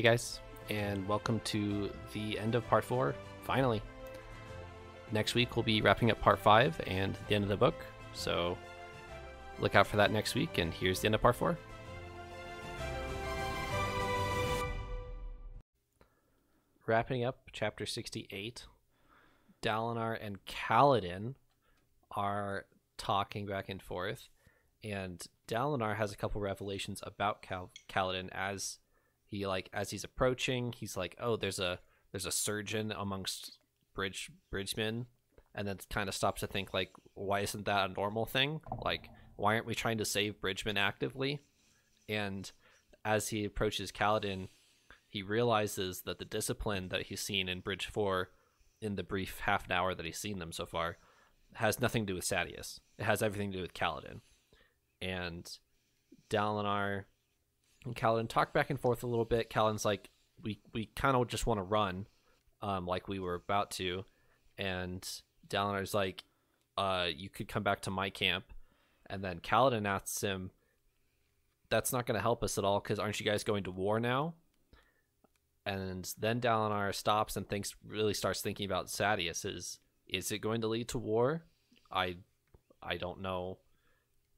Hey guys, and welcome to the end of part four. Finally, next week we'll be wrapping up part five and the end of the book. So look out for that next week. And here's the end of part four. Wrapping up chapter 68, Dalinar and Kaladin are talking back and forth, and Dalinar has a couple revelations about Cal- Kaladin as he like as he's approaching. He's like, "Oh, there's a there's a surgeon amongst bridge bridgemen," and then kind of stops to think like, "Why isn't that a normal thing? Like, why aren't we trying to save bridgemen actively?" And as he approaches Kaladin, he realizes that the discipline that he's seen in Bridge Four, in the brief half an hour that he's seen them so far, has nothing to do with Sadeas. It has everything to do with Kaladin. And Dalinar and Kaladin talk back and forth a little bit. Kaladin's like, we we kind of just want to run, um, like we were about to, and Dalinar's like, uh, you could come back to my camp, and then Kaladin asks him, that's not going to help us at all because aren't you guys going to war now? and then Dalinar stops and thinks really starts thinking about Sadeas. Is is it going to lead to war? I I don't know.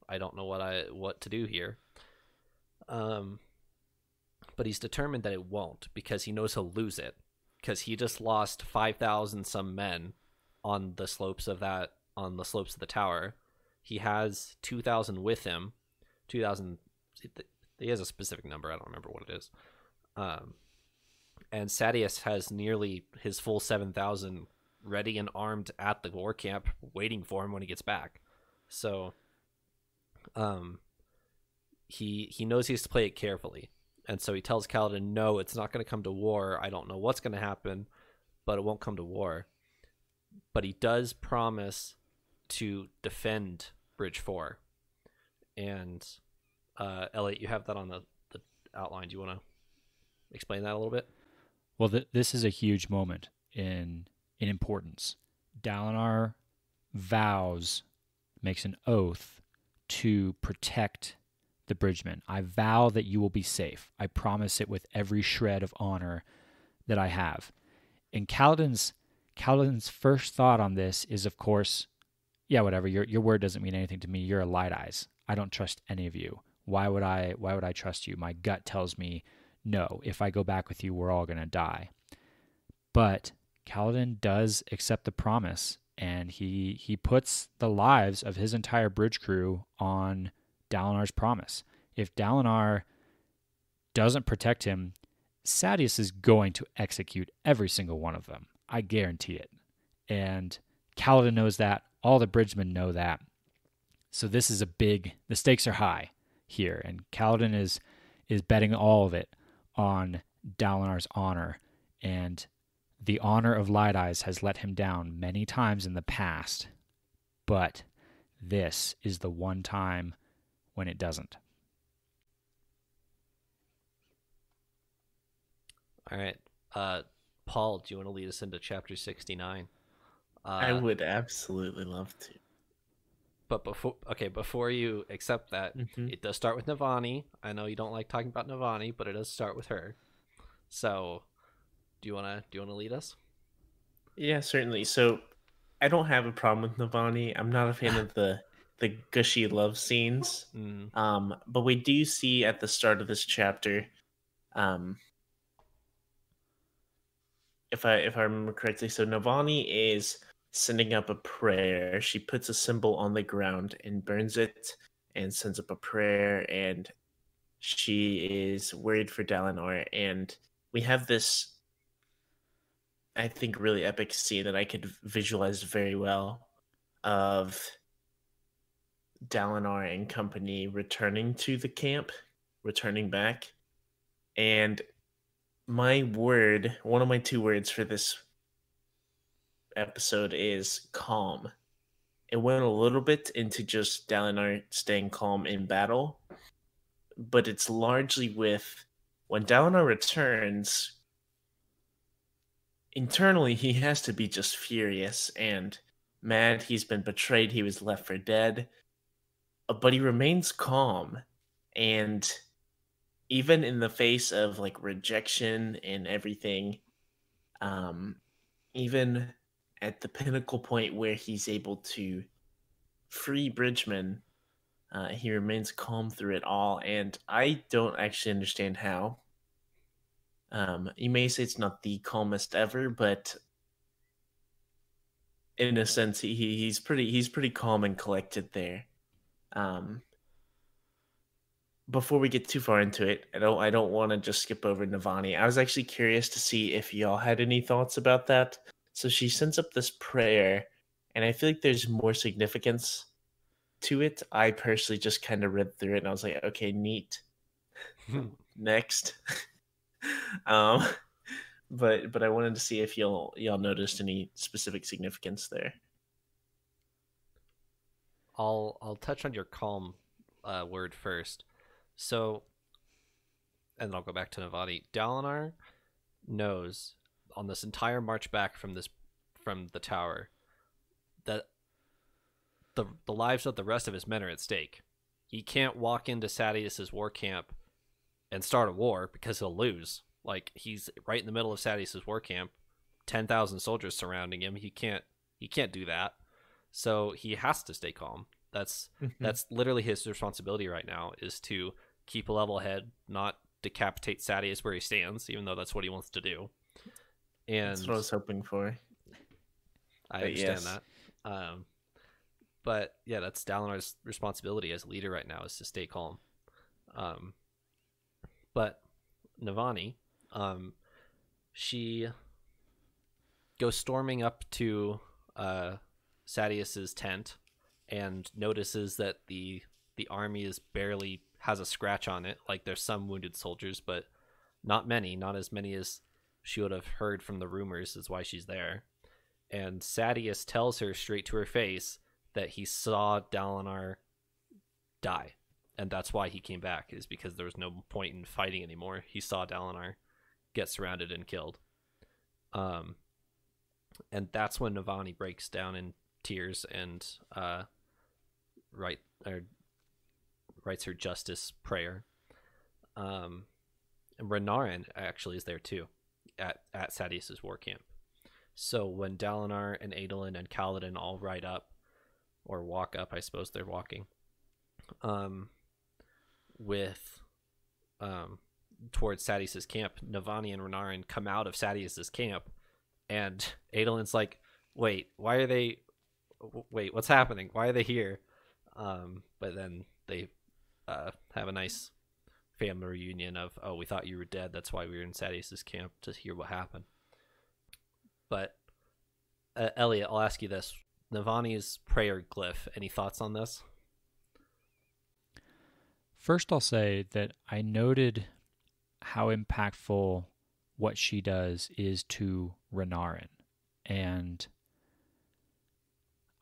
I don't know what I what to do here. Um but he's determined that it won't because he knows he'll lose it because he just lost 5000 some men on the slopes of that on the slopes of the tower. He has 2000 with him. 2000 he has a specific number, I don't remember what it is. Um and Sadeas has nearly his full 7,000 ready and armed at the war camp waiting for him when he gets back. So um he he knows he has to play it carefully. And so he tells Kaladin, "No, it's not going to come to war. I don't know what's going to happen, but it won't come to war." But he does promise to defend Bridge 4. And uh Elliot, you have that on the the outline. Do you want to explain that a little bit? Well, th- this is a huge moment in in importance. Dalinar vows, makes an oath to protect the bridgeman. I vow that you will be safe. I promise it with every shred of honor that I have. And Kaladin's Kaladin's first thought on this is, of course, yeah, whatever. Your your word doesn't mean anything to me. You're a light eyes. I don't trust any of you. Why would I? Why would I trust you? My gut tells me no, if I go back with you, we're all to die. But Kaladin does accept the promise and he he puts the lives of his entire bridge crew on Dalinar's promise. If Dalinar doesn't protect him, Sadeas is going to execute every single one of them. I guarantee it. And Kaladin knows that. All the bridgemen know that. So this is a big the stakes are high here and Kaladin is is betting all of it on Dalinar's honor, and the honor of Light Eyes has let him down many times in the past, but this is the one time when it doesn't. All right. Uh, Paul, do you want to lead us into chapter 69? Uh, I would absolutely love to. But before, okay, before you accept that, Mhm. it does start with Navani. I know you don't like talking about Navani, but it does start with her. So, do you wanna do you wanna lead us? Yeah, certainly. So I don't have a problem with Navani. I'm not a fan of the the gushy love scenes. Mm, Um, but we do see at the start of this chapter, um, if I if I remember correctly, so Navani is sending up a prayer. She puts a symbol on the ground and burns it and sends up a prayer and she is worried for Dalinar and we have this I think really epic scene that I could visualize very well of Dalinar and company returning to the camp, returning back. And my word, one of my two words for this episode is calm. It went a little bit into just Dalinar staying calm in battle, but it's largely with when Dalinar returns, internally he has to be just furious and mad. He's been betrayed, he was left for dead, but he remains calm. And even in the face of like rejection and everything, um, even at the pinnacle point where he's able to free Bridgman, uh, he remains calm through it all. And I don't actually understand how. Um, you may say it's not the calmest ever, but in a sense, he he's pretty he's pretty calm and collected there. Um, before we get too far into it, I don't I don't want to just skip over Navani. I was actually curious to see if y'all had any thoughts about that. So she sends up this prayer, and I feel like there's more significance to it. I personally just kind of read through it and I was like, okay, neat. Next. um but but I wanted to see if y'all y'all noticed any specific significance there. I'll I'll touch on your calm uh, word first. So, and then I'll go back to Navani. Dalinar knows on this entire march back from this from the tower that the the lives of the rest of his men are at stake. He can't walk into Sadeas's war camp and start a war because he'll lose. Like he's right in the middle of Sadeas's war camp, ten thousand soldiers surrounding him. He can't he can't do that. So he has to stay calm. That's Mm-hmm. that's literally his responsibility right now is to keep a level head, not decapitate Sadeas where he stands, even though that's what he wants to do. And That's what I was hoping for. I But understand yes. that. Um, but yeah, that's Dalinar's responsibility as a leader right now is to stay calm. Um, but Navani, um, she goes storming up to uh, Sadeas's tent and notices that the the army is barely has a scratch on it. Like there's some wounded soldiers, but not many, not as many as she would have heard from the rumors. Is why she's there and Sadeas tells her straight to her face that he saw Dalinar die, and that's why he came back. Is because there was no point in fighting anymore. He saw Dalinar get surrounded and killed. Um, and that's when Navani breaks down in tears and uh, write or writes her justice prayer. Um, and Renarin actually is there too, at at Sadeas's war camp. So when Dalinar and Adolin and Kaladin all ride up, or walk up, I suppose they're walking, um, with, um, towards Sadeas's camp, Navani and Renarin come out of Sadeas's camp, and Adolin's like, "Wait, why are they? Wait, what's happening? Why are they here?" Um, but then they uh, have a nice family reunion of, "Oh, we thought you were dead. That's why we were in Sadeas's camp to hear what happened." But uh, Elliot, I'll ask you this: Navani's prayer glyph. Any thoughts on this? First, I'll say that I noted how impactful what she does is to Renarin. And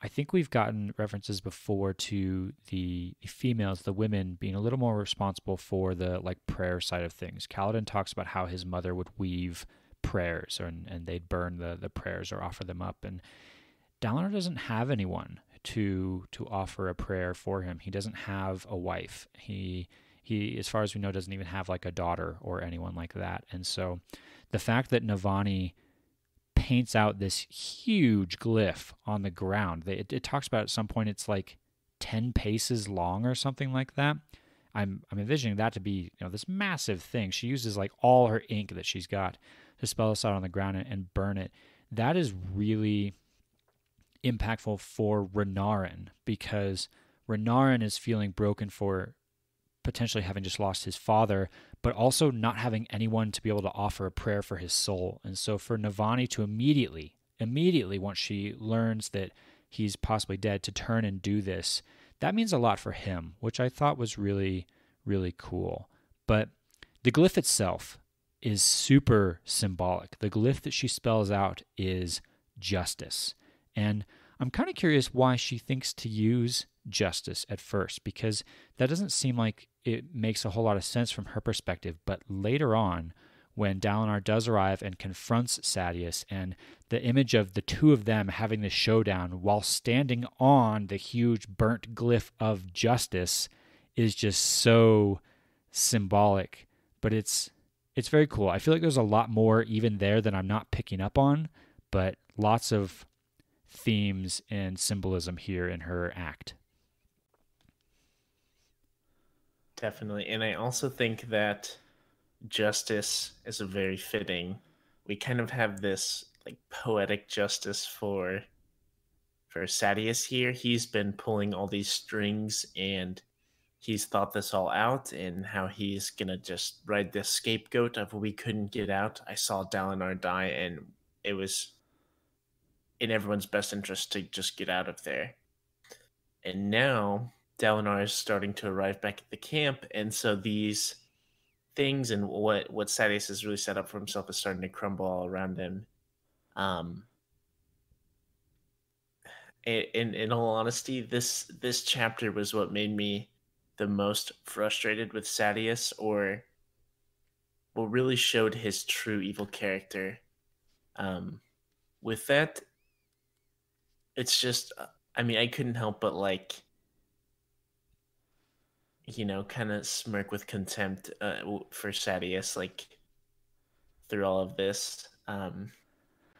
I think we've gotten references before to the, females, the women, being a little more responsible for the like prayer side of things. Kaladin talks about how his mother would weave prayers and, and they'd burn the, the prayers or offer them up. And Dalinar doesn't have anyone to to offer a prayer for him. He doesn't have a wife. He he as far as we know doesn't even have like a daughter or anyone like that. And so the fact that Navani paints out this huge glyph on the ground. It, it talks about at some point it's like 10 paces long or something like that. I'm I'm envisioning that to be, you know, this massive thing. She uses like all her ink that she's got to spell this out on the ground and, and burn it. That is really impactful for Renarin because Renarin is feeling broken for potentially having just lost his father, but also not having anyone to be able to offer a prayer for his soul. And so for Navani to immediately, immediately once she learns that he's possibly dead, to turn and do this, that means a lot for him, which I thought was really, really cool. But the glyph itself is super symbolic. The glyph that she spells out is justice. And I'm kind of curious why she thinks to use justice at first, because that doesn't seem like it makes a whole lot of sense from her perspective. But later on, when Dalinar does arrive and confronts Sadeas, and the image of the two of them having this showdown while standing on the huge burnt glyph of justice is just so symbolic but it's it's very cool. I feel like there's a lot more even there that I'm not picking up on, but lots of themes and symbolism here in her act. Definitely. And I also think that justice is a very fitting. We kind of have this like poetic justice for for Sadeas here. He's been pulling all these strings and he's thought this all out and how he's gonna just ride the scapegoat of we couldn't get out. I saw Dalinar die and it was in everyone's best interest to just get out of there. And now Dalinar is starting to arrive back at the camp, and so these things and what what Sadeas has really set up for himself is starting to crumble all around him. Um, in in all honesty, this this chapter was what made me the most frustrated with Sadeas, or what really showed his true evil character. Um, with that, it's just, I mean, I couldn't help but like, you know, kind of smirk with contempt uh, for Sadeas, like through all of this. Um,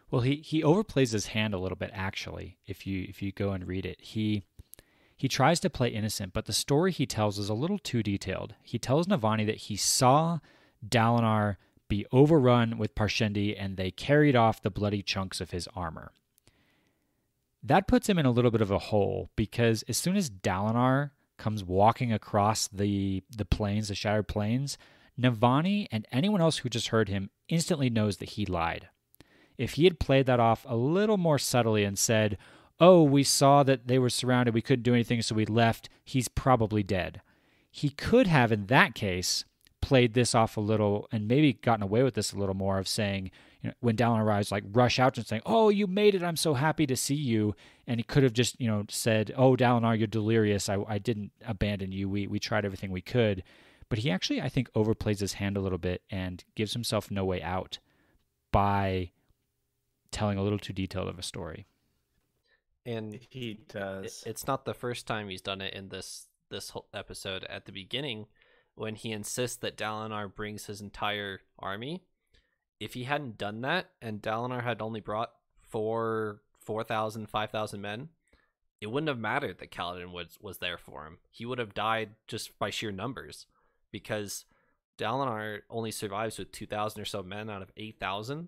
well, he he overplays his hand a little bit actually. If you if you go and read it, he he tries to play innocent, but the story he tells is a little too detailed. He tells Navani that he saw Dalinar be overrun with Parshendi and they carried off the bloody chunks of his armor. That puts him in a little bit of a hole because as soon as Dalinar comes walking across the the plains, the shattered plains, Navani and anyone else who just heard him instantly knows that he lied. If he had played that off a little more subtly and said, Oh, we saw that they were surrounded, we couldn't do anything, so we left, he's probably dead. He could have, in that case, played this off a little and maybe gotten away with this a little more of saying, you know, when Dalinar arrives, like rush out and saying, "Oh, you made it! I'm so happy to see you." And he could have just, you know, said, "Oh, Dalinar, you're delirious. I, I didn't abandon you. We we tried everything we could." But he actually, I think, overplays his hand a little bit and gives himself no way out by telling a little too detailed of a story. And he does. It's not the first time he's done it in this this whole episode. At the beginning, when he insists that Dalinar brings his entire army, if he hadn't done that and Dalinar had only brought four, 4,000, 5,000 men, it wouldn't have mattered that Kaladin was, was there for him. He would have died just by sheer numbers because Dalinar only survives with 2,000 or so men out of 8,000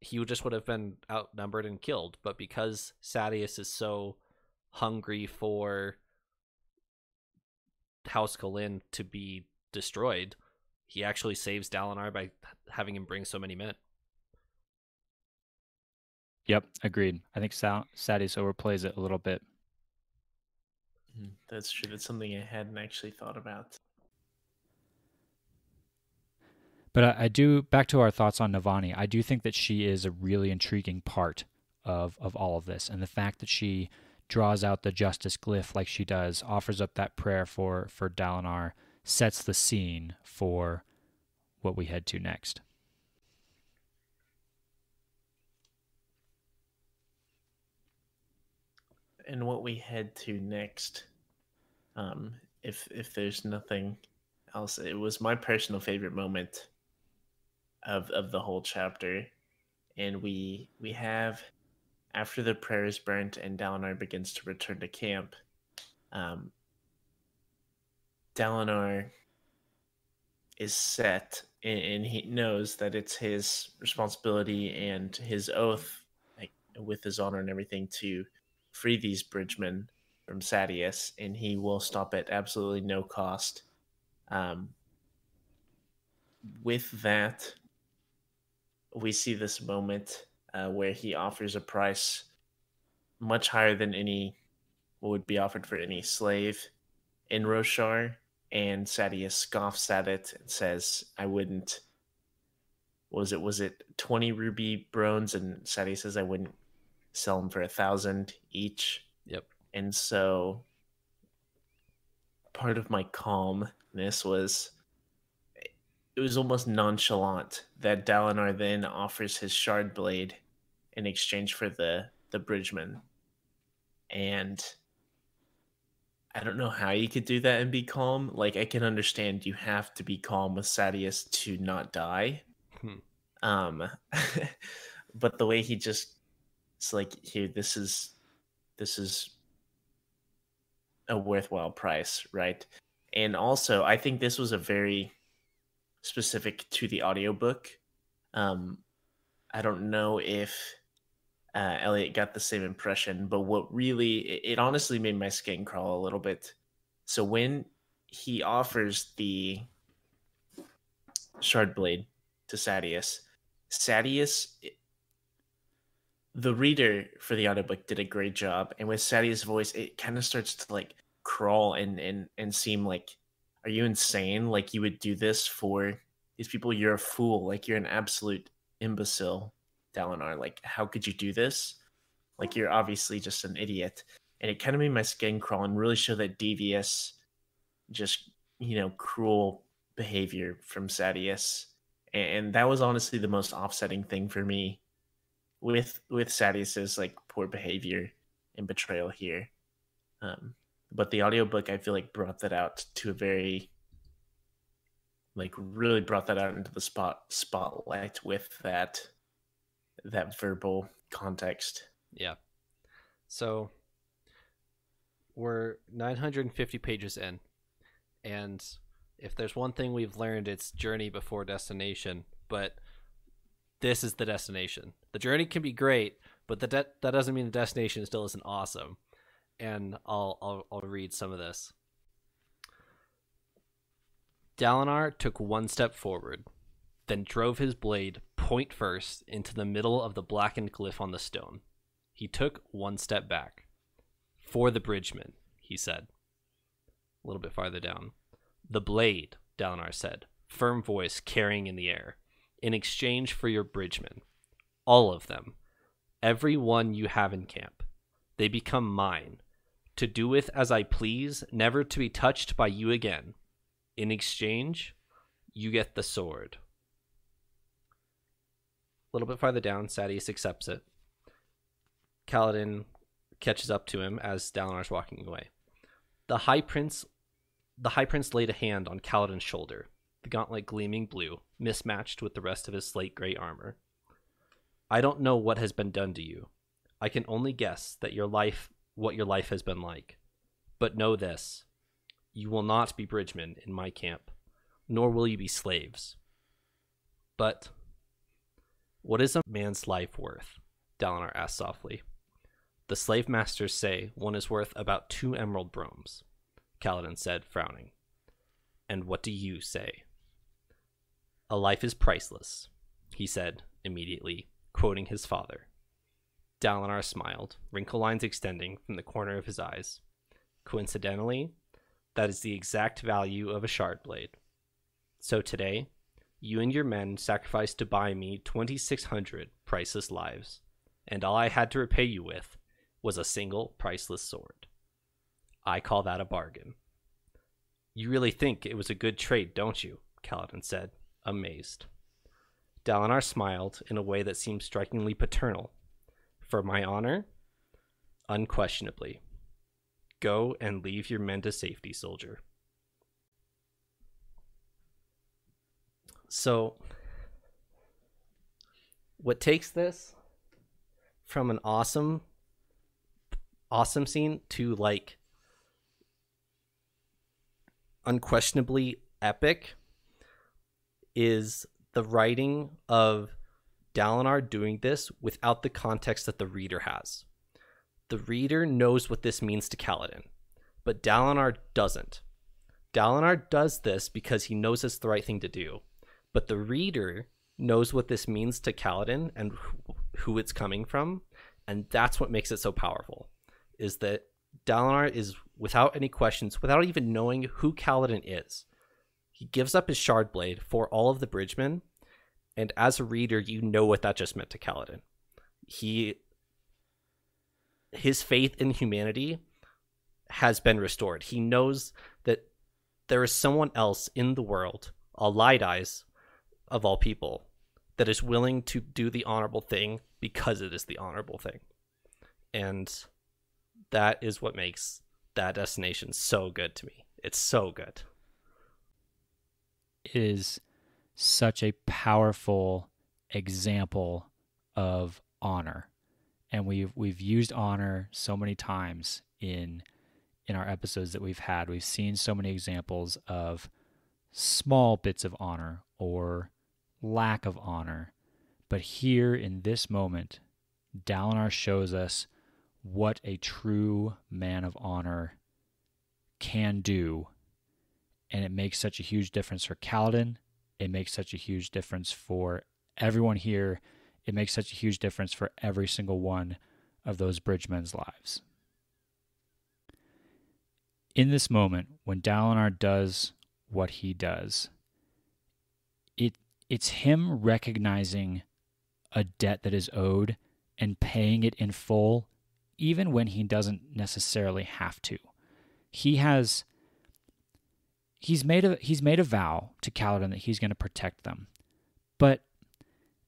he just would have been outnumbered and killed. But because Sadeas is so hungry for House Kholin to be destroyed, he actually saves Dalinar by having him bring so many men. Yep, agreed. I think Sa- Sadeas overplays it a little bit. Hmm, that's true. That's something I hadn't actually thought about. But I, I, do back to our thoughts on Navani. I do think that she is a really intriguing part of of all of this, and the fact that she draws out the justice glyph like she does, offers up that prayer for for Dalinar, sets the scene for what we head to next. And what we head to next, um, if if there's nothing else, it was my personal favorite moment of of the whole chapter, and we we have after the prayer is burnt and Dalinar begins to return to camp. Um, Dalinar is set and, and, he knows that it's his responsibility and his oath like, with his honor and everything to free these bridgemen from Sadeas, and he will stop at absolutely no cost. Um, with that, we see this moment uh, where he offers a price much higher than any would be offered for any slave in Roshar, and Sadeas scoffs at it and says, "I wouldn't." Was it was it twenty ruby broams? And Sadeas says, "I wouldn't sell them for a thousand each." Yep. And so, part of my calmness was it was almost nonchalant that Dalinar then offers his shard blade in exchange for the the bridgeman. And I don't know how you could do that and be calm. Like I can understand you have to be calm with Sadeas to not die. Hmm. Um but the way he just it's like here this is this is a worthwhile price, right? And also I think this was a very specific to the audiobook. Um I don't know if uh, Elliot got the same impression, but what really it, it honestly made my skin crawl a little bit. So when he offers the shard blade to Sadeas, Sadeas, the reader for the audiobook did a great job, and with Sadeas' voice, it kind of starts to like crawl and and and seem like, are you insane? Like you would do this for these people? You're a fool. Like you're an absolute imbecile Dalinar. Like, how could you do this? Like, you're obviously just an idiot. And it kind of made my skin crawl and really show that devious, just, you know, cruel behavior from Sadeas. And that was honestly the most offsetting thing for me with with Sadeas's like poor behavior and betrayal here. Um, but the audiobook I feel like brought that out to a very like really brought that out into the spot spotlight with that that verbal context. Yeah. So we're 950 pages in, and if there's one thing we've learned, it's journey before destination. But this is the destination. The journey can be great, but the de- that doesn't mean the destination still isn't awesome. And I'll, I'll I'll read some of this. Dalinar took one step forward, then drove his blade point first into the middle of the blackened glyph on the stone. He took one step back. For the bridgeman, he said. A little bit farther down. The blade, Dalinar said, firm voice carrying in the air. In exchange for your bridgemen. All of them. Every one you have in camp. They become mine. To do with as I please, never to be touched by you again. In exchange, you get the sword. A little bit farther down, Sadeas accepts it. Kaladin catches up to him as Dalinar's walking away. The High Prince the High Prince laid a hand on Kaladin's shoulder, the gauntlet gleaming blue, mismatched with the rest of his slate gray armor. I don't know what has been done to you. I can only guess that your life what your life has been like. But know this. You will not be bridgemen in my camp, nor will you be slaves. But what is a man's life worth? Dalinar asked softly. The slave masters say one is worth about two emerald broams, Kaladin said, frowning. And what do you say? A life is priceless, he said, immediately, quoting his father. Dalinar smiled, wrinkle lines extending from the corner of his eyes. Coincidentally, that is the exact value of a shard blade. So today, you and your men sacrificed to buy me 2,600 priceless lives, and all I had to repay you with was a single priceless sword. I call that a bargain. You really think it was a good trade, don't you? Kaladin said, amazed. Dalinar smiled in a way that seemed strikingly paternal. For my honor? Unquestionably. Go and leave your men to safety, soldier. So, what takes this from an awesome, awesome scene to like unquestionably epic is the writing of Dalinar doing this without the context that the reader has. The reader knows what this means to Kaladin, but Dalinar doesn't. Dalinar does this because he knows it's the right thing to do but the reader knows what this means to Kaladin and who it's coming from, and that's what makes it so powerful. Is that Dalinar is without any questions, without even knowing who Kaladin is. He gives up his shard blade for all of the bridgemen, and as a reader, you know what that just meant to Kaladin. He his faith in humanity has been restored. He knows that there is someone else in the world, a light eyes, of all people that is willing to do the honorable thing because it is the honorable thing. And that is what makes that destination so good to me. It's so good. It is such a powerful example of honor. And we've we've used honor so many times in in our episodes that we've had. We've seen so many examples of small bits of honor or lack of honor. But here in this moment, Dalinar shows us what a true man of honor can do. And it makes such a huge difference for Kaladin. It makes such a huge difference for everyone here. It makes such a huge difference for every single one of those bridgemen's lives. In this moment, when Dalinar does what he does, it it's him recognizing a debt that is owed and paying it in full even when he doesn't necessarily have to. He has he's made a he's made a vow to Kaladin that he's going to protect them. But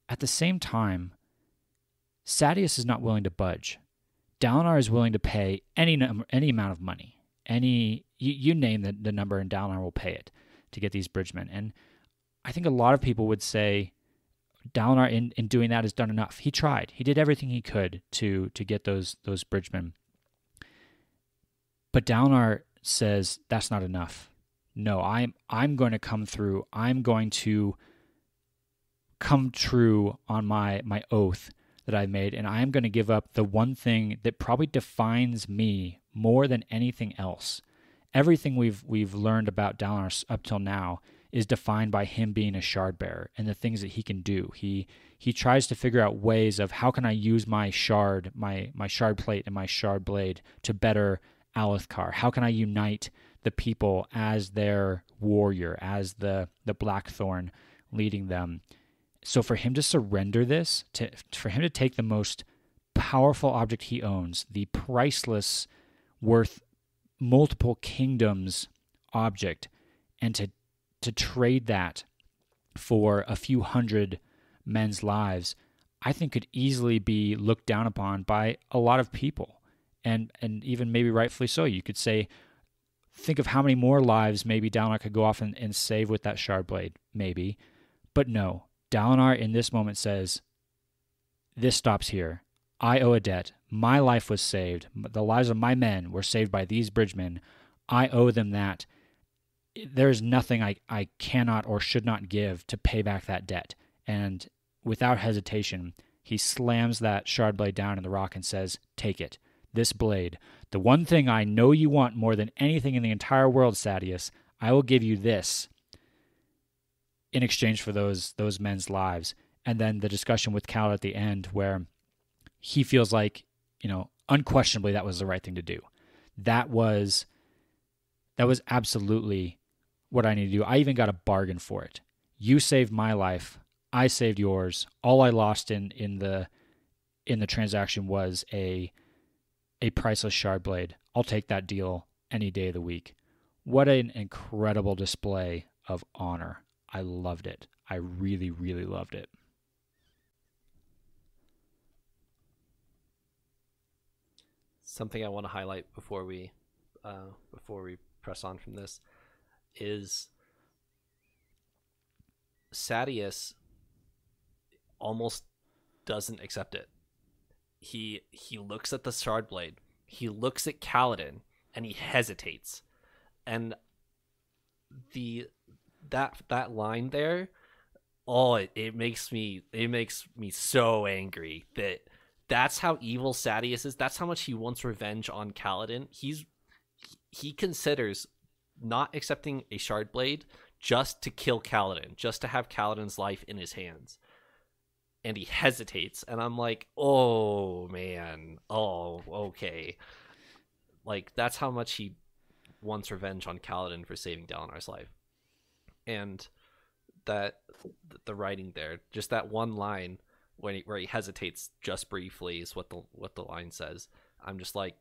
at the same time, Sadeas is not willing to budge. Dalinar is willing to pay any num- any amount of money, any you, you name the, the number, and Dalinar will pay it to get these bridgemen. And I think a lot of people would say Dalinar in, in doing that has done enough. He tried. He did everything he could to to get those those bridgemen. But Dalinar says that's not enough. No, I'm I'm going to come through. I'm going to come true on my my oath that I've made and I am going to give up the one thing that probably defines me more than anything else. Everything we've we've learned about Dalinar up till now is defined by him being a shard bearer and the things that he can do. He he tries to figure out ways of how can I use my shard, my my shard plate and my shard blade to better Alethkar? How can I unite the people as their warrior, as the the Blackthorn leading them? So for him to surrender this, to for him to take the most powerful object he owns, the priceless, worth multiple kingdoms object, and to to trade that for a few hundred men's lives, I think could easily be looked down upon by a lot of people. And and even maybe rightfully so. You could say, think of how many more lives maybe Dalinar could go off and, and save with that shard blade, maybe. But no, Dalinar in this moment says, This stops here. I owe a debt. My life was saved. The lives of my men were saved by these bridgemen. I owe them that there's nothing I, I cannot or should not give to pay back that debt. And without hesitation, he slams that shard blade down in the rock and says, Take it. This blade. The one thing I know you want more than anything in the entire world, Sadeas, I will give you this in exchange for those those men's lives. And then the discussion with Cal at the end where he feels like, you know, unquestionably that was the right thing to do. That was that was absolutely what I need to do. I even got a bargain for it. You saved my life. I saved yours. All I lost in in the in the transaction was a a priceless shard blade. I'll take that deal any day of the week. What an incredible display of honor. I loved it. I really, really loved it. Something I want to highlight before we uh, before we press on from this is Sadeas almost doesn't accept it. He he looks at the shard blade, he looks at Kaladin, and he hesitates. And the that that line there, oh it, it makes me it makes me so angry that that's how evil Sadeas is. That's how much he wants revenge on Kaladin. He's he considers not accepting a shard blade just to kill Kaladin, just to have Kaladin's life in his hands. And he hesitates, and I'm like, oh man, oh okay. Like that's how much he wants revenge on Kaladin for saving Dalinar's life. And that the writing there, just that one line when he, where he hesitates just briefly is what the what the line says. I'm just like,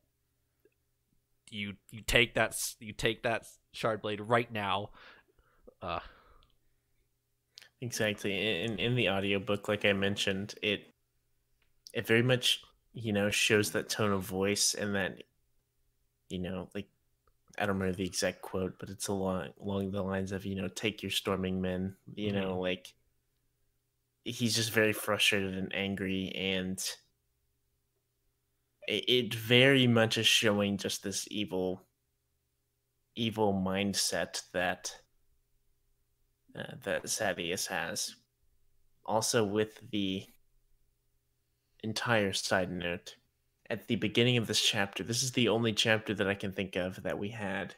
you you take that you take that shard blade right now. Uh, exactly. In in the audiobook, like I mentioned, it it very much you know shows that tone of voice and that you know, like I don't remember the exact quote, but it's along along the lines of, you know, take your storming men, you know, mm-hmm. like he's just very frustrated and angry and it, it very much is showing just this evil evil mindset that uh, that Sadeas has. Also, with the entire side note, at the beginning of this chapter, this is the only chapter that I can think of that we had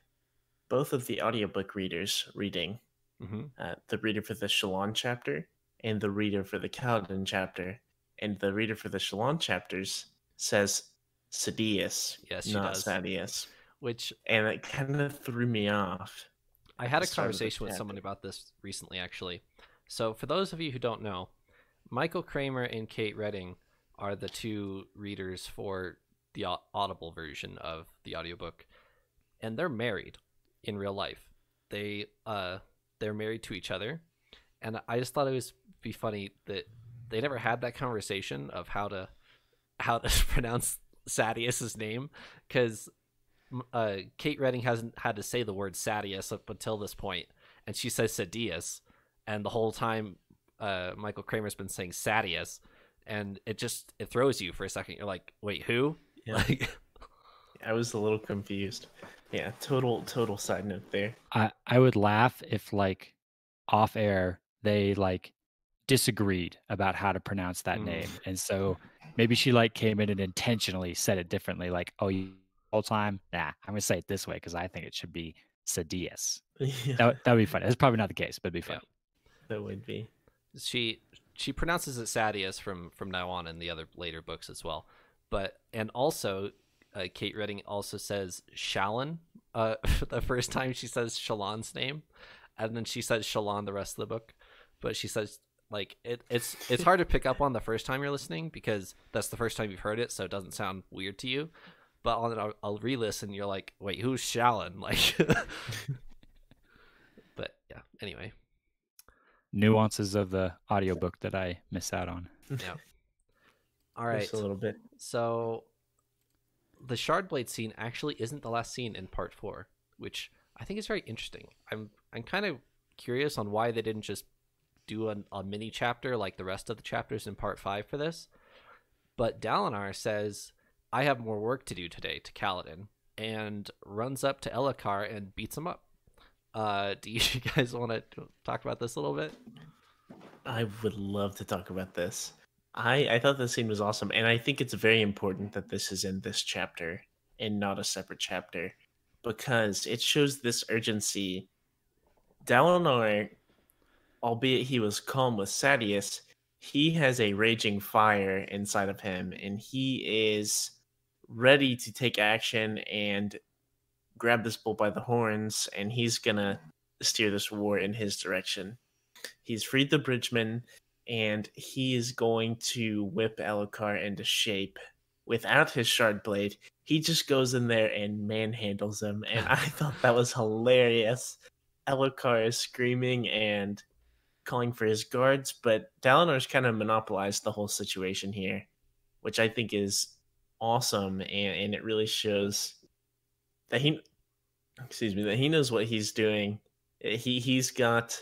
both of the audiobook readers reading Mm-hmm. uh, the reader for the Shallan chapter and the reader for the Kaladin chapter. And the reader for the Shallan chapters says Sadeas, Yes, not does. Sadeas. Which And it kind of threw me off. I had a the start of the conversation with someone about this recently, actually. So, for those of you who don't know, Michael Kramer and Kate Redding are the two readers for the Audible version of the audiobook, and they're married in real life. They uh they're married to each other, and I just thought it was be funny that they never had that conversation of how to how to pronounce Sadius's name because uh, Kate Redding hasn't had to say the word Sadius up until this point, and she says Sadius, and the whole time uh, Michael Kramer's been saying Sadius, and it just it throws you for a second. You're like, wait, who? Yeah. Like, I was a little confused. Yeah, total total side note there. I I would laugh if like off air they like disagreed about how to pronounce that Mm. name, and so maybe she like came in and intentionally said it differently. Like, oh, you whole time, nah, I'm gonna say it this way because I think it should be Sadius. yeah, That that would be funny. That's probably not the case, but it'd be Yeah. funny. that would be. she she pronounces it Sadius from from now on in the other later books as well. But and also, uh, Kate Redding also says Shalon uh, the first time she says Shalon's name, and then she says Shalon the rest of the book. But she says like it, it's it's hard to pick up on the first time you're listening because that's the first time you've heard it, so it doesn't sound weird to you. But on I'll, I'll re-listen, you're like, wait, who's Shalon? Like, but yeah. Anyway, Nuances of the audiobook that I miss out on. yeah. All right. Just a little bit. So the Shardblade scene actually isn't the last scene in part four, which I think is very interesting. I'm I'm kind of curious on why they didn't just do a, a mini chapter like the rest of the chapters in part five for this. But Dalinar says, I have more work to do today to Kaladin and runs up to Elhokar and beats him up. Uh, do you guys want to talk about this a little bit? I would love to talk about this. I I thought the scene was awesome, and I think it's very important that this is in this chapter and not a separate chapter because it shows this urgency. Dalinar, albeit he was calm with Sadius, he has a raging fire inside of him, and he is ready to take action and grab this bull by the horns, and he's gonna steer this war in his direction. He's freed the bridgeman, and he is going to whip Elhokar into shape without his shard blade. He just goes in there and manhandles him, and I thought that was hilarious. Elhokar is screaming and calling for his guards, but Dalinar's kind of monopolized the whole situation here, which I think is awesome, and, and it really shows that he, excuse me, that he knows what he's doing. He he's got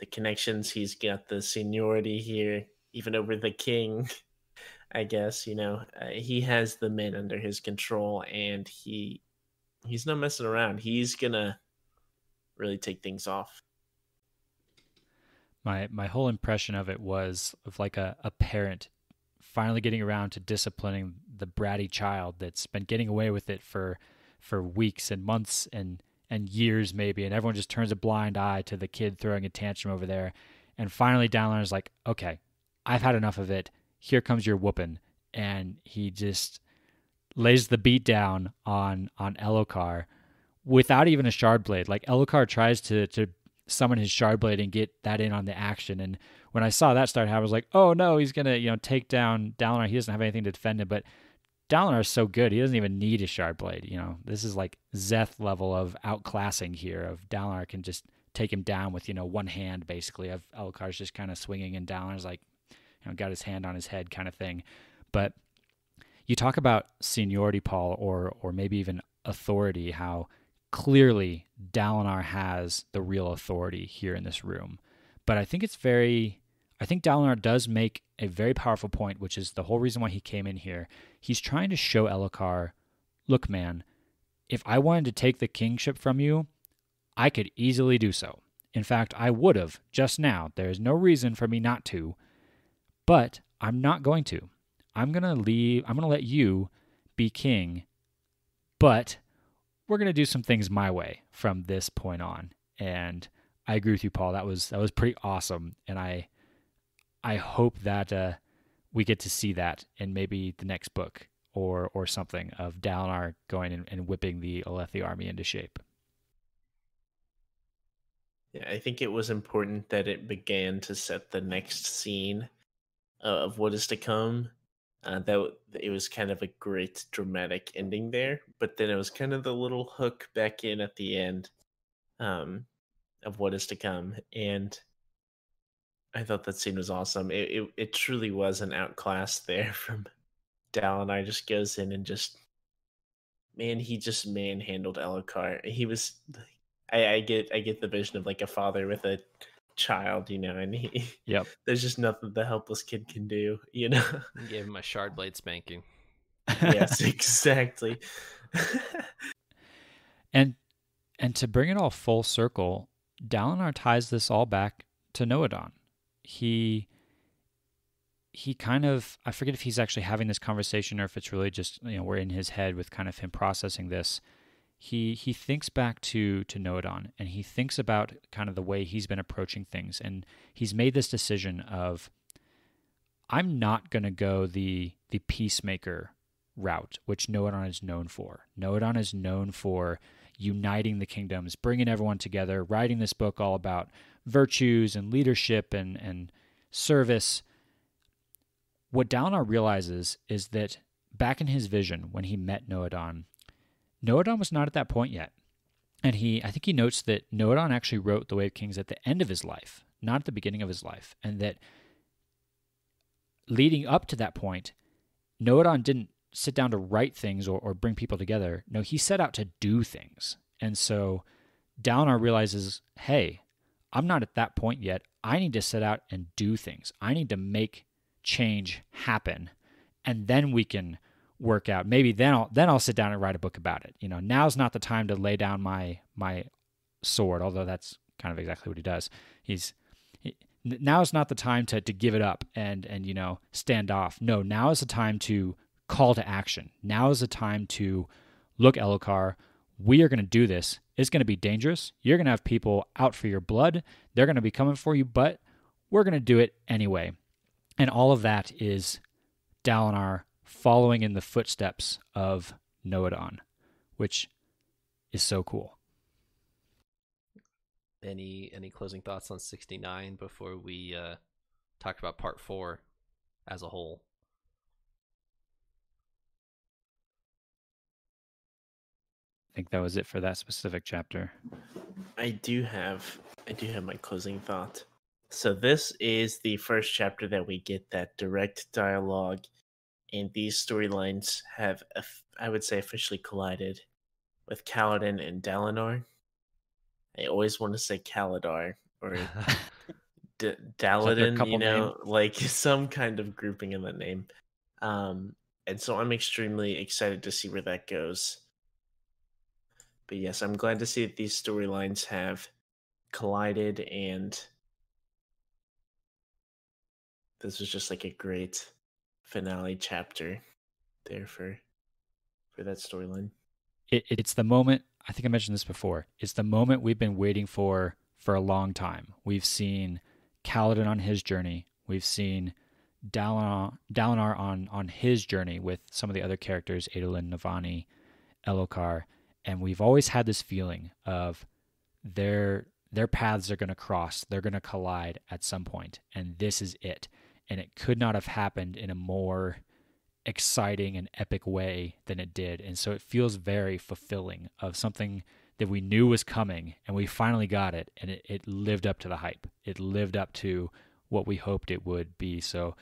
the connections, he's got the seniority here, even over the king. I guess you know uh, he has the men under his control, and he he's not messing around. He's gonna really take things off. my my whole impression of it was of like a, a parent finally getting around to disciplining the bratty child that's been getting away with it for for weeks and months and and years maybe. And everyone just turns a blind eye to the kid throwing a tantrum over there. And finally Dalinar is like okay I've had enough of it. Here comes your whooping. And he just lays the beat down on on Elhokar without even a shard blade. Like Elhokar tries to to summon his shard blade and get that in on the action. And when I saw that start, I was like, oh no, he's gonna you know take down Dalinar. He doesn't have anything to defend him, but Dalinar is so good, he doesn't even need a shard blade. You know, this is like Szeth level of outclassing here. Of Dalinar can just take him down with you know one hand basically. Of Elhokar's just kind of swinging, and Dalinar's like you know got his hand on his head kind of thing. But you talk about seniority, Paul, or or maybe even authority, how clearly Dalinar has the real authority here in this room. But I think it's very I think Dalinar does make a very powerful point, which is the whole reason why he came in here. He's trying to show Elhokar, look, man, if I wanted to take the kingship from you, I could easily do so. In fact, I would have just now. There is no reason for me not to. But I'm not going to. I'm going to leave, I'm going to let you be king, but we're going to do some things my way from this point on. And I agree with you, Paul. That was that was pretty awesome, and I I hope that uh, we get to see that in maybe the next book or or something of Dalinar going and, and whipping the Alethi army into shape. Yeah, I think it was important that it began to set the next scene of what is to come. Uh, that it was kind of a great dramatic ending there, but then it was kind of the little hook back in at the end um, of what is to come, and I thought that scene was awesome. It it, it truly was an outclass there from Dalinar Just goes in and just man, he just manhandled Elhokar. He was I, I get I get the vision of like a father with a child, you know, and he Yep. there's just nothing the helpless kid can do, you know. Give him a shard blade spanking. yes, exactly. and and to bring it all full circle, Dalinar ties this all back to Nohadon. He he kind of I forget if he's actually having this conversation or if it's really just you know we're in his head with kind of him processing this. He he thinks back to to Nohadon and he thinks about kind of the way he's been approaching things and he's made this decision of I'm not going to go the the peacemaker route, which Nohadon is known for. Nohadon is known for uniting the kingdoms, bringing everyone together, writing this book all about virtues and leadership and, and service. What Dalinar realizes is that back in his vision, when he met Nohadon, Nohadon was not at that point yet. And he, I think he notes that Nohadon actually wrote The Way of Kings at the end of his life, not at the beginning of his life. And that leading up to that point, Nohadon didn't sit down to write things or, or bring people together. No, he set out to do things. And so Dalinar realizes, hey, I'm not at that point yet. I need to set out and do things. I need to make change happen. And then we can work out. Maybe then I'll then I'll sit down and write a book about it. You know, now's not the time to lay down my my sword, although that's kind of exactly what he does. He's he, is not the time to to give it up and and you know stand off. No, now is the time to call to action. Now is the time to look, Elhokar, we are going to do this. It's going to be dangerous. You're going to have people out for your blood. They're going to be coming for you, but we're going to do it anyway. And all of that is Dalinar following in the footsteps of Nohadon, which is so cool. Any any closing thoughts on 69 before we uh, talk about part 4 as a whole? I think that was it for that specific chapter. I do have I do have my closing thought. So this is the first chapter that we get that direct dialogue and these storylines have I would say officially collided with Kaladin and Dalinar. I always want to say Kaladar or D- Daladin, you know, name? like some kind of grouping in the name. Um, and so I'm extremely excited to see where that goes. But yes, I'm glad to see that these storylines have collided and this was just like a great finale chapter there for for that storyline. It, it's the moment. I think I mentioned this before. It's the moment we've been waiting for for a long time. We've seen Kaladin on his journey. We've seen Dalinar, Dalinar on on his journey with some of the other characters, Adolin, Navani, Elhokar, and we've always had this feeling of their their paths are going to cross, they're going to collide at some point, and this is it and it could not have happened in a more exciting and epic way than it did. And so it feels very fulfilling of something that we knew was coming and we finally got it and it, it lived up to the hype. It lived up to what we hoped it would be. So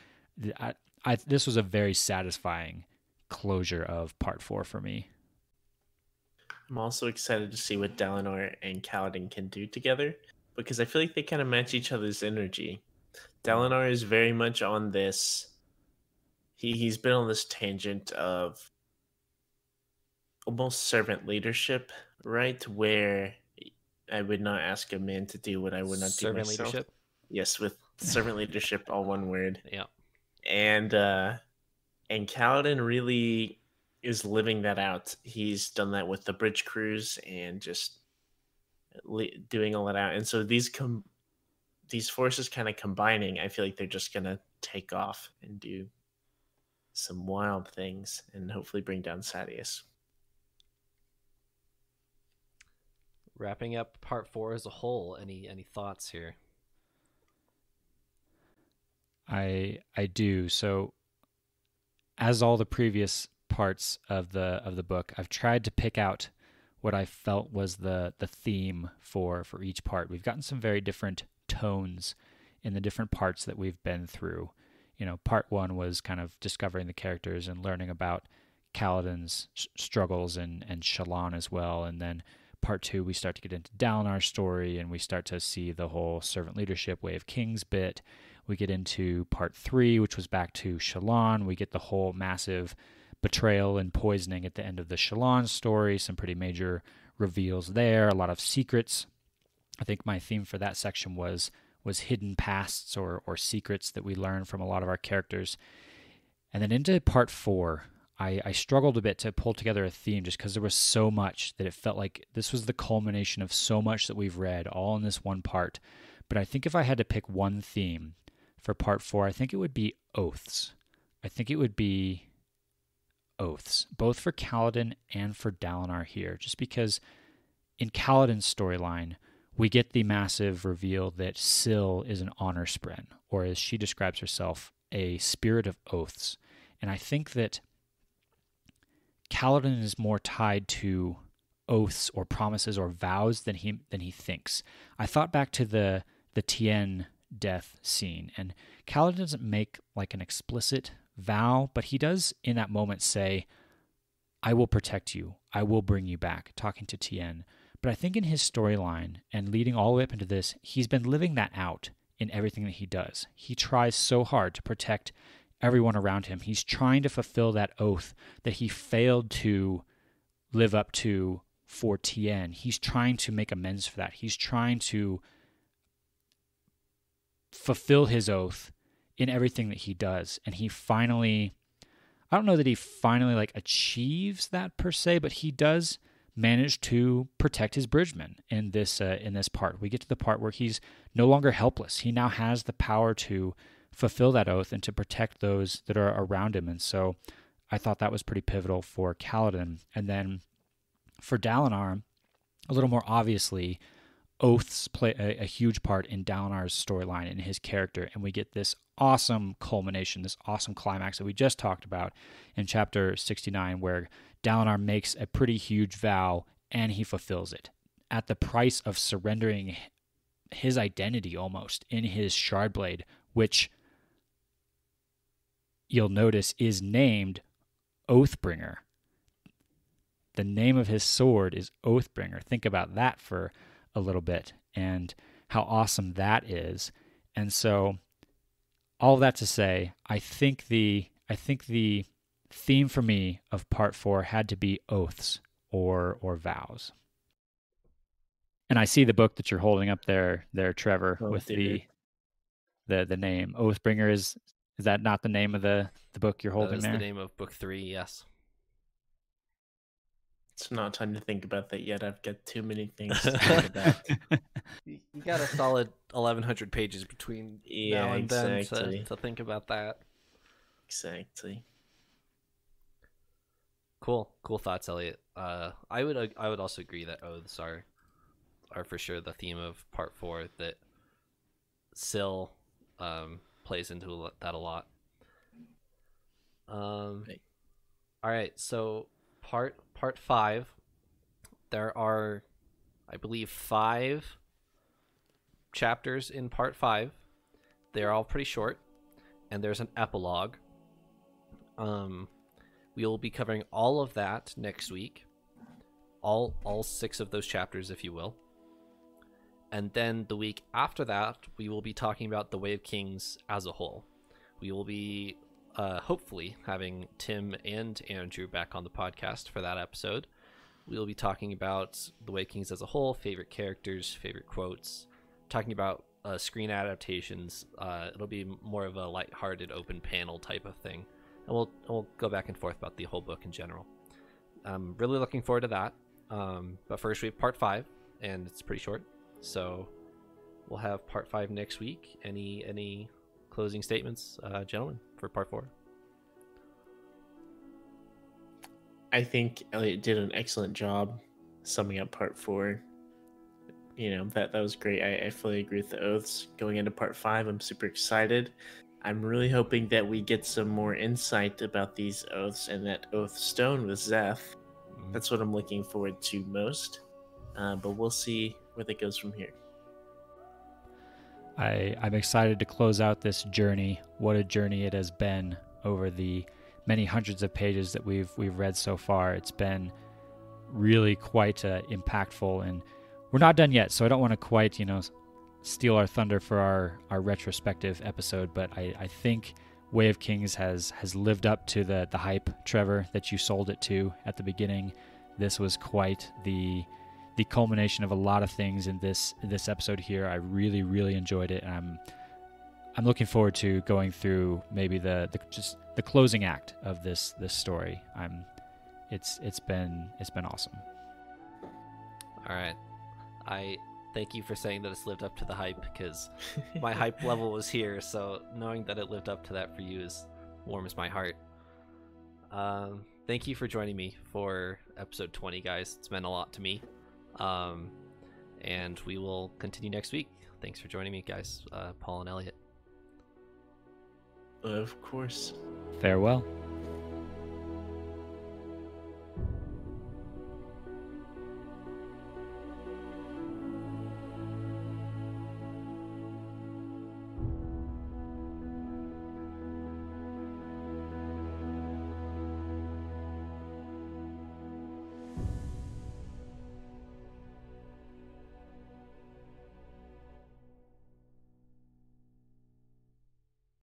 I, I, this was a very satisfying closure of part four for me. I'm also excited to see what Dalinar and Kaladin can do together because I feel like they kind of match each other's energy. Dalinar is very much on this. He he's been on this tangent of almost servant leadership, right? Where I would not ask a man to do what I would not Servant do myself. leadership. Yes, with servant leadership, all one word. Yeah. And uh and Kaladin really is living that out. He's done that with the bridge crews and just doing all that out. And so these com- these forces kind of combining, I feel like they're just gonna take off and do some wild things and hopefully bring down Sadeas. Wrapping up part four as a whole. Any any thoughts here? I I do. So as all the previous parts of the of the book, I've tried to pick out what I felt was the the theme for for each part. We've gotten some very different tones in the different parts that we've been through. You know, part 1 was kind of discovering the characters and learning about Kaladin's struggles and and Shallan as well, and then part 2 we start to get into Dalinar's story and we start to see the whole servant leadership way of kings bit we get into part three, which was back to Shallan. We get the whole massive betrayal and poisoning at the end of the Shallan story, some pretty major reveals there, a lot of secrets. I think my theme for that section was was hidden pasts or or secrets that we learn from a lot of our characters. And then into part four, I, I struggled a bit to pull together a theme just because there was so much that it felt like this was the culmination of so much that we've read all in this one part. But I think if I had to pick one theme for part four, I think it would be oaths. I think it would be oaths, both for Kaladin and for Dalinar here, just because in Kaladin's storyline, we get the massive reveal that Syl is an honor spren, or as she describes herself, a spirit of oaths. And I think that Kaladin is more tied to oaths or promises or vows than he than he thinks. I thought back to the the Tien death scene. And Kaladin doesn't make like an explicit vow, but he does in that moment say, I will protect you. I will bring you back, talking to Tien. But I think in his storyline and leading all the way up into this, he's been living that out in everything that he does. He tries so hard to protect everyone around him. He's trying to fulfill that oath that he failed to live up to for Tien. He's trying to make amends for that. He's trying to fulfill his oath in everything that he does and he finally I don't know that he finally like achieves that per se but he does manage to protect his bridgeman in this uh, in this part. We get to the part where he's no longer helpless. He now has the power to fulfill that oath and to protect those that are around him. And so I thought that was pretty pivotal for Kaladin. And then for Dalinar a little more obviously oaths play a, a, huge part in Dalinar's storyline and his character, and we get this awesome culmination, this awesome climax that we just talked about in chapter 69, where Dalinar makes a pretty huge vow and he fulfills it at the price of surrendering his identity almost in his shardblade, which you'll notice is named Oathbringer. The name of his sword is Oathbringer. Think about that for a little bit and how awesome that is. And so all that to say, I think the I think the theme for me of part 4 had to be oaths or or vows. And I see the book that you're holding up there there Trevor Oh, with dude. the the the name Oathbringer is is that not the name of the the book you're holding is there? the name of book three. Yes. It's not time to think about that yet. I've got too many things to think about. You you got a solid 1,100 pages between Yeah, now and then to, to think about that. exactly. Cool, cool thoughts, Elliot. Uh, I would I would also agree that oaths are are for sure the theme of part four. That Syl um, plays into that a lot. Um, Right. all right, so part part five, there are, I believe, five chapters in part five. They're all pretty short, and there's an epilogue. Um, we will be covering all of that next week. all all six of those chapters, if you will. And then the week after that, we will be talking about the Way of Kings as a whole. We will be uh, hopefully having Tim and Andrew back on the podcast for that episode. We will be talking about the Way Kings as a whole, favorite characters, favorite quotes, talking about uh, screen adaptations. Uh, it'll be more of a light-hearted, open panel type of thing, and we'll we'll go back and forth about the whole book in general. I'm really looking forward to that. Um, but first, we have part five, and it's pretty short, so we'll have part five next week. Any any closing statements, uh, gentlemen, for part four? I think Elliot did an excellent job summing up part four. You know, that that was great. I, I fully agree with the oaths. Going into part five, I'm super excited. I'm really hoping that we get some more insight about these oaths and that oath stone with Szeth. Mm-hmm. That's what I'm looking forward to most. Uh, but we'll see where that goes from here. I, I'm excited to close out this journey. What a journey it has been over the many hundreds of pages that we've we've read so far. It's been really quite uh, impactful, and we're not done yet. So I don't want to quite you know steal our thunder for our our retrospective episode, but I, I think Way of Kings has has lived up to the the hype, Trevor, that you sold it to at the beginning. This was quite the the culmination of a lot of things in this this episode here. I really really enjoyed it, and I'm I'm looking forward to going through maybe the, the just the closing act of this this story. I'm it's it's been it's been awesome. All right, I thank you for saying that it's lived up to the hype because my hype level was here. So knowing that it lived up to that for you is warms my heart. Um, thank you for joining me for episode 20, guys. It's meant a lot to me. Um, and we will continue next week. Thanks for joining me, guys. Uh, Paul and Elliot. Of course. Farewell.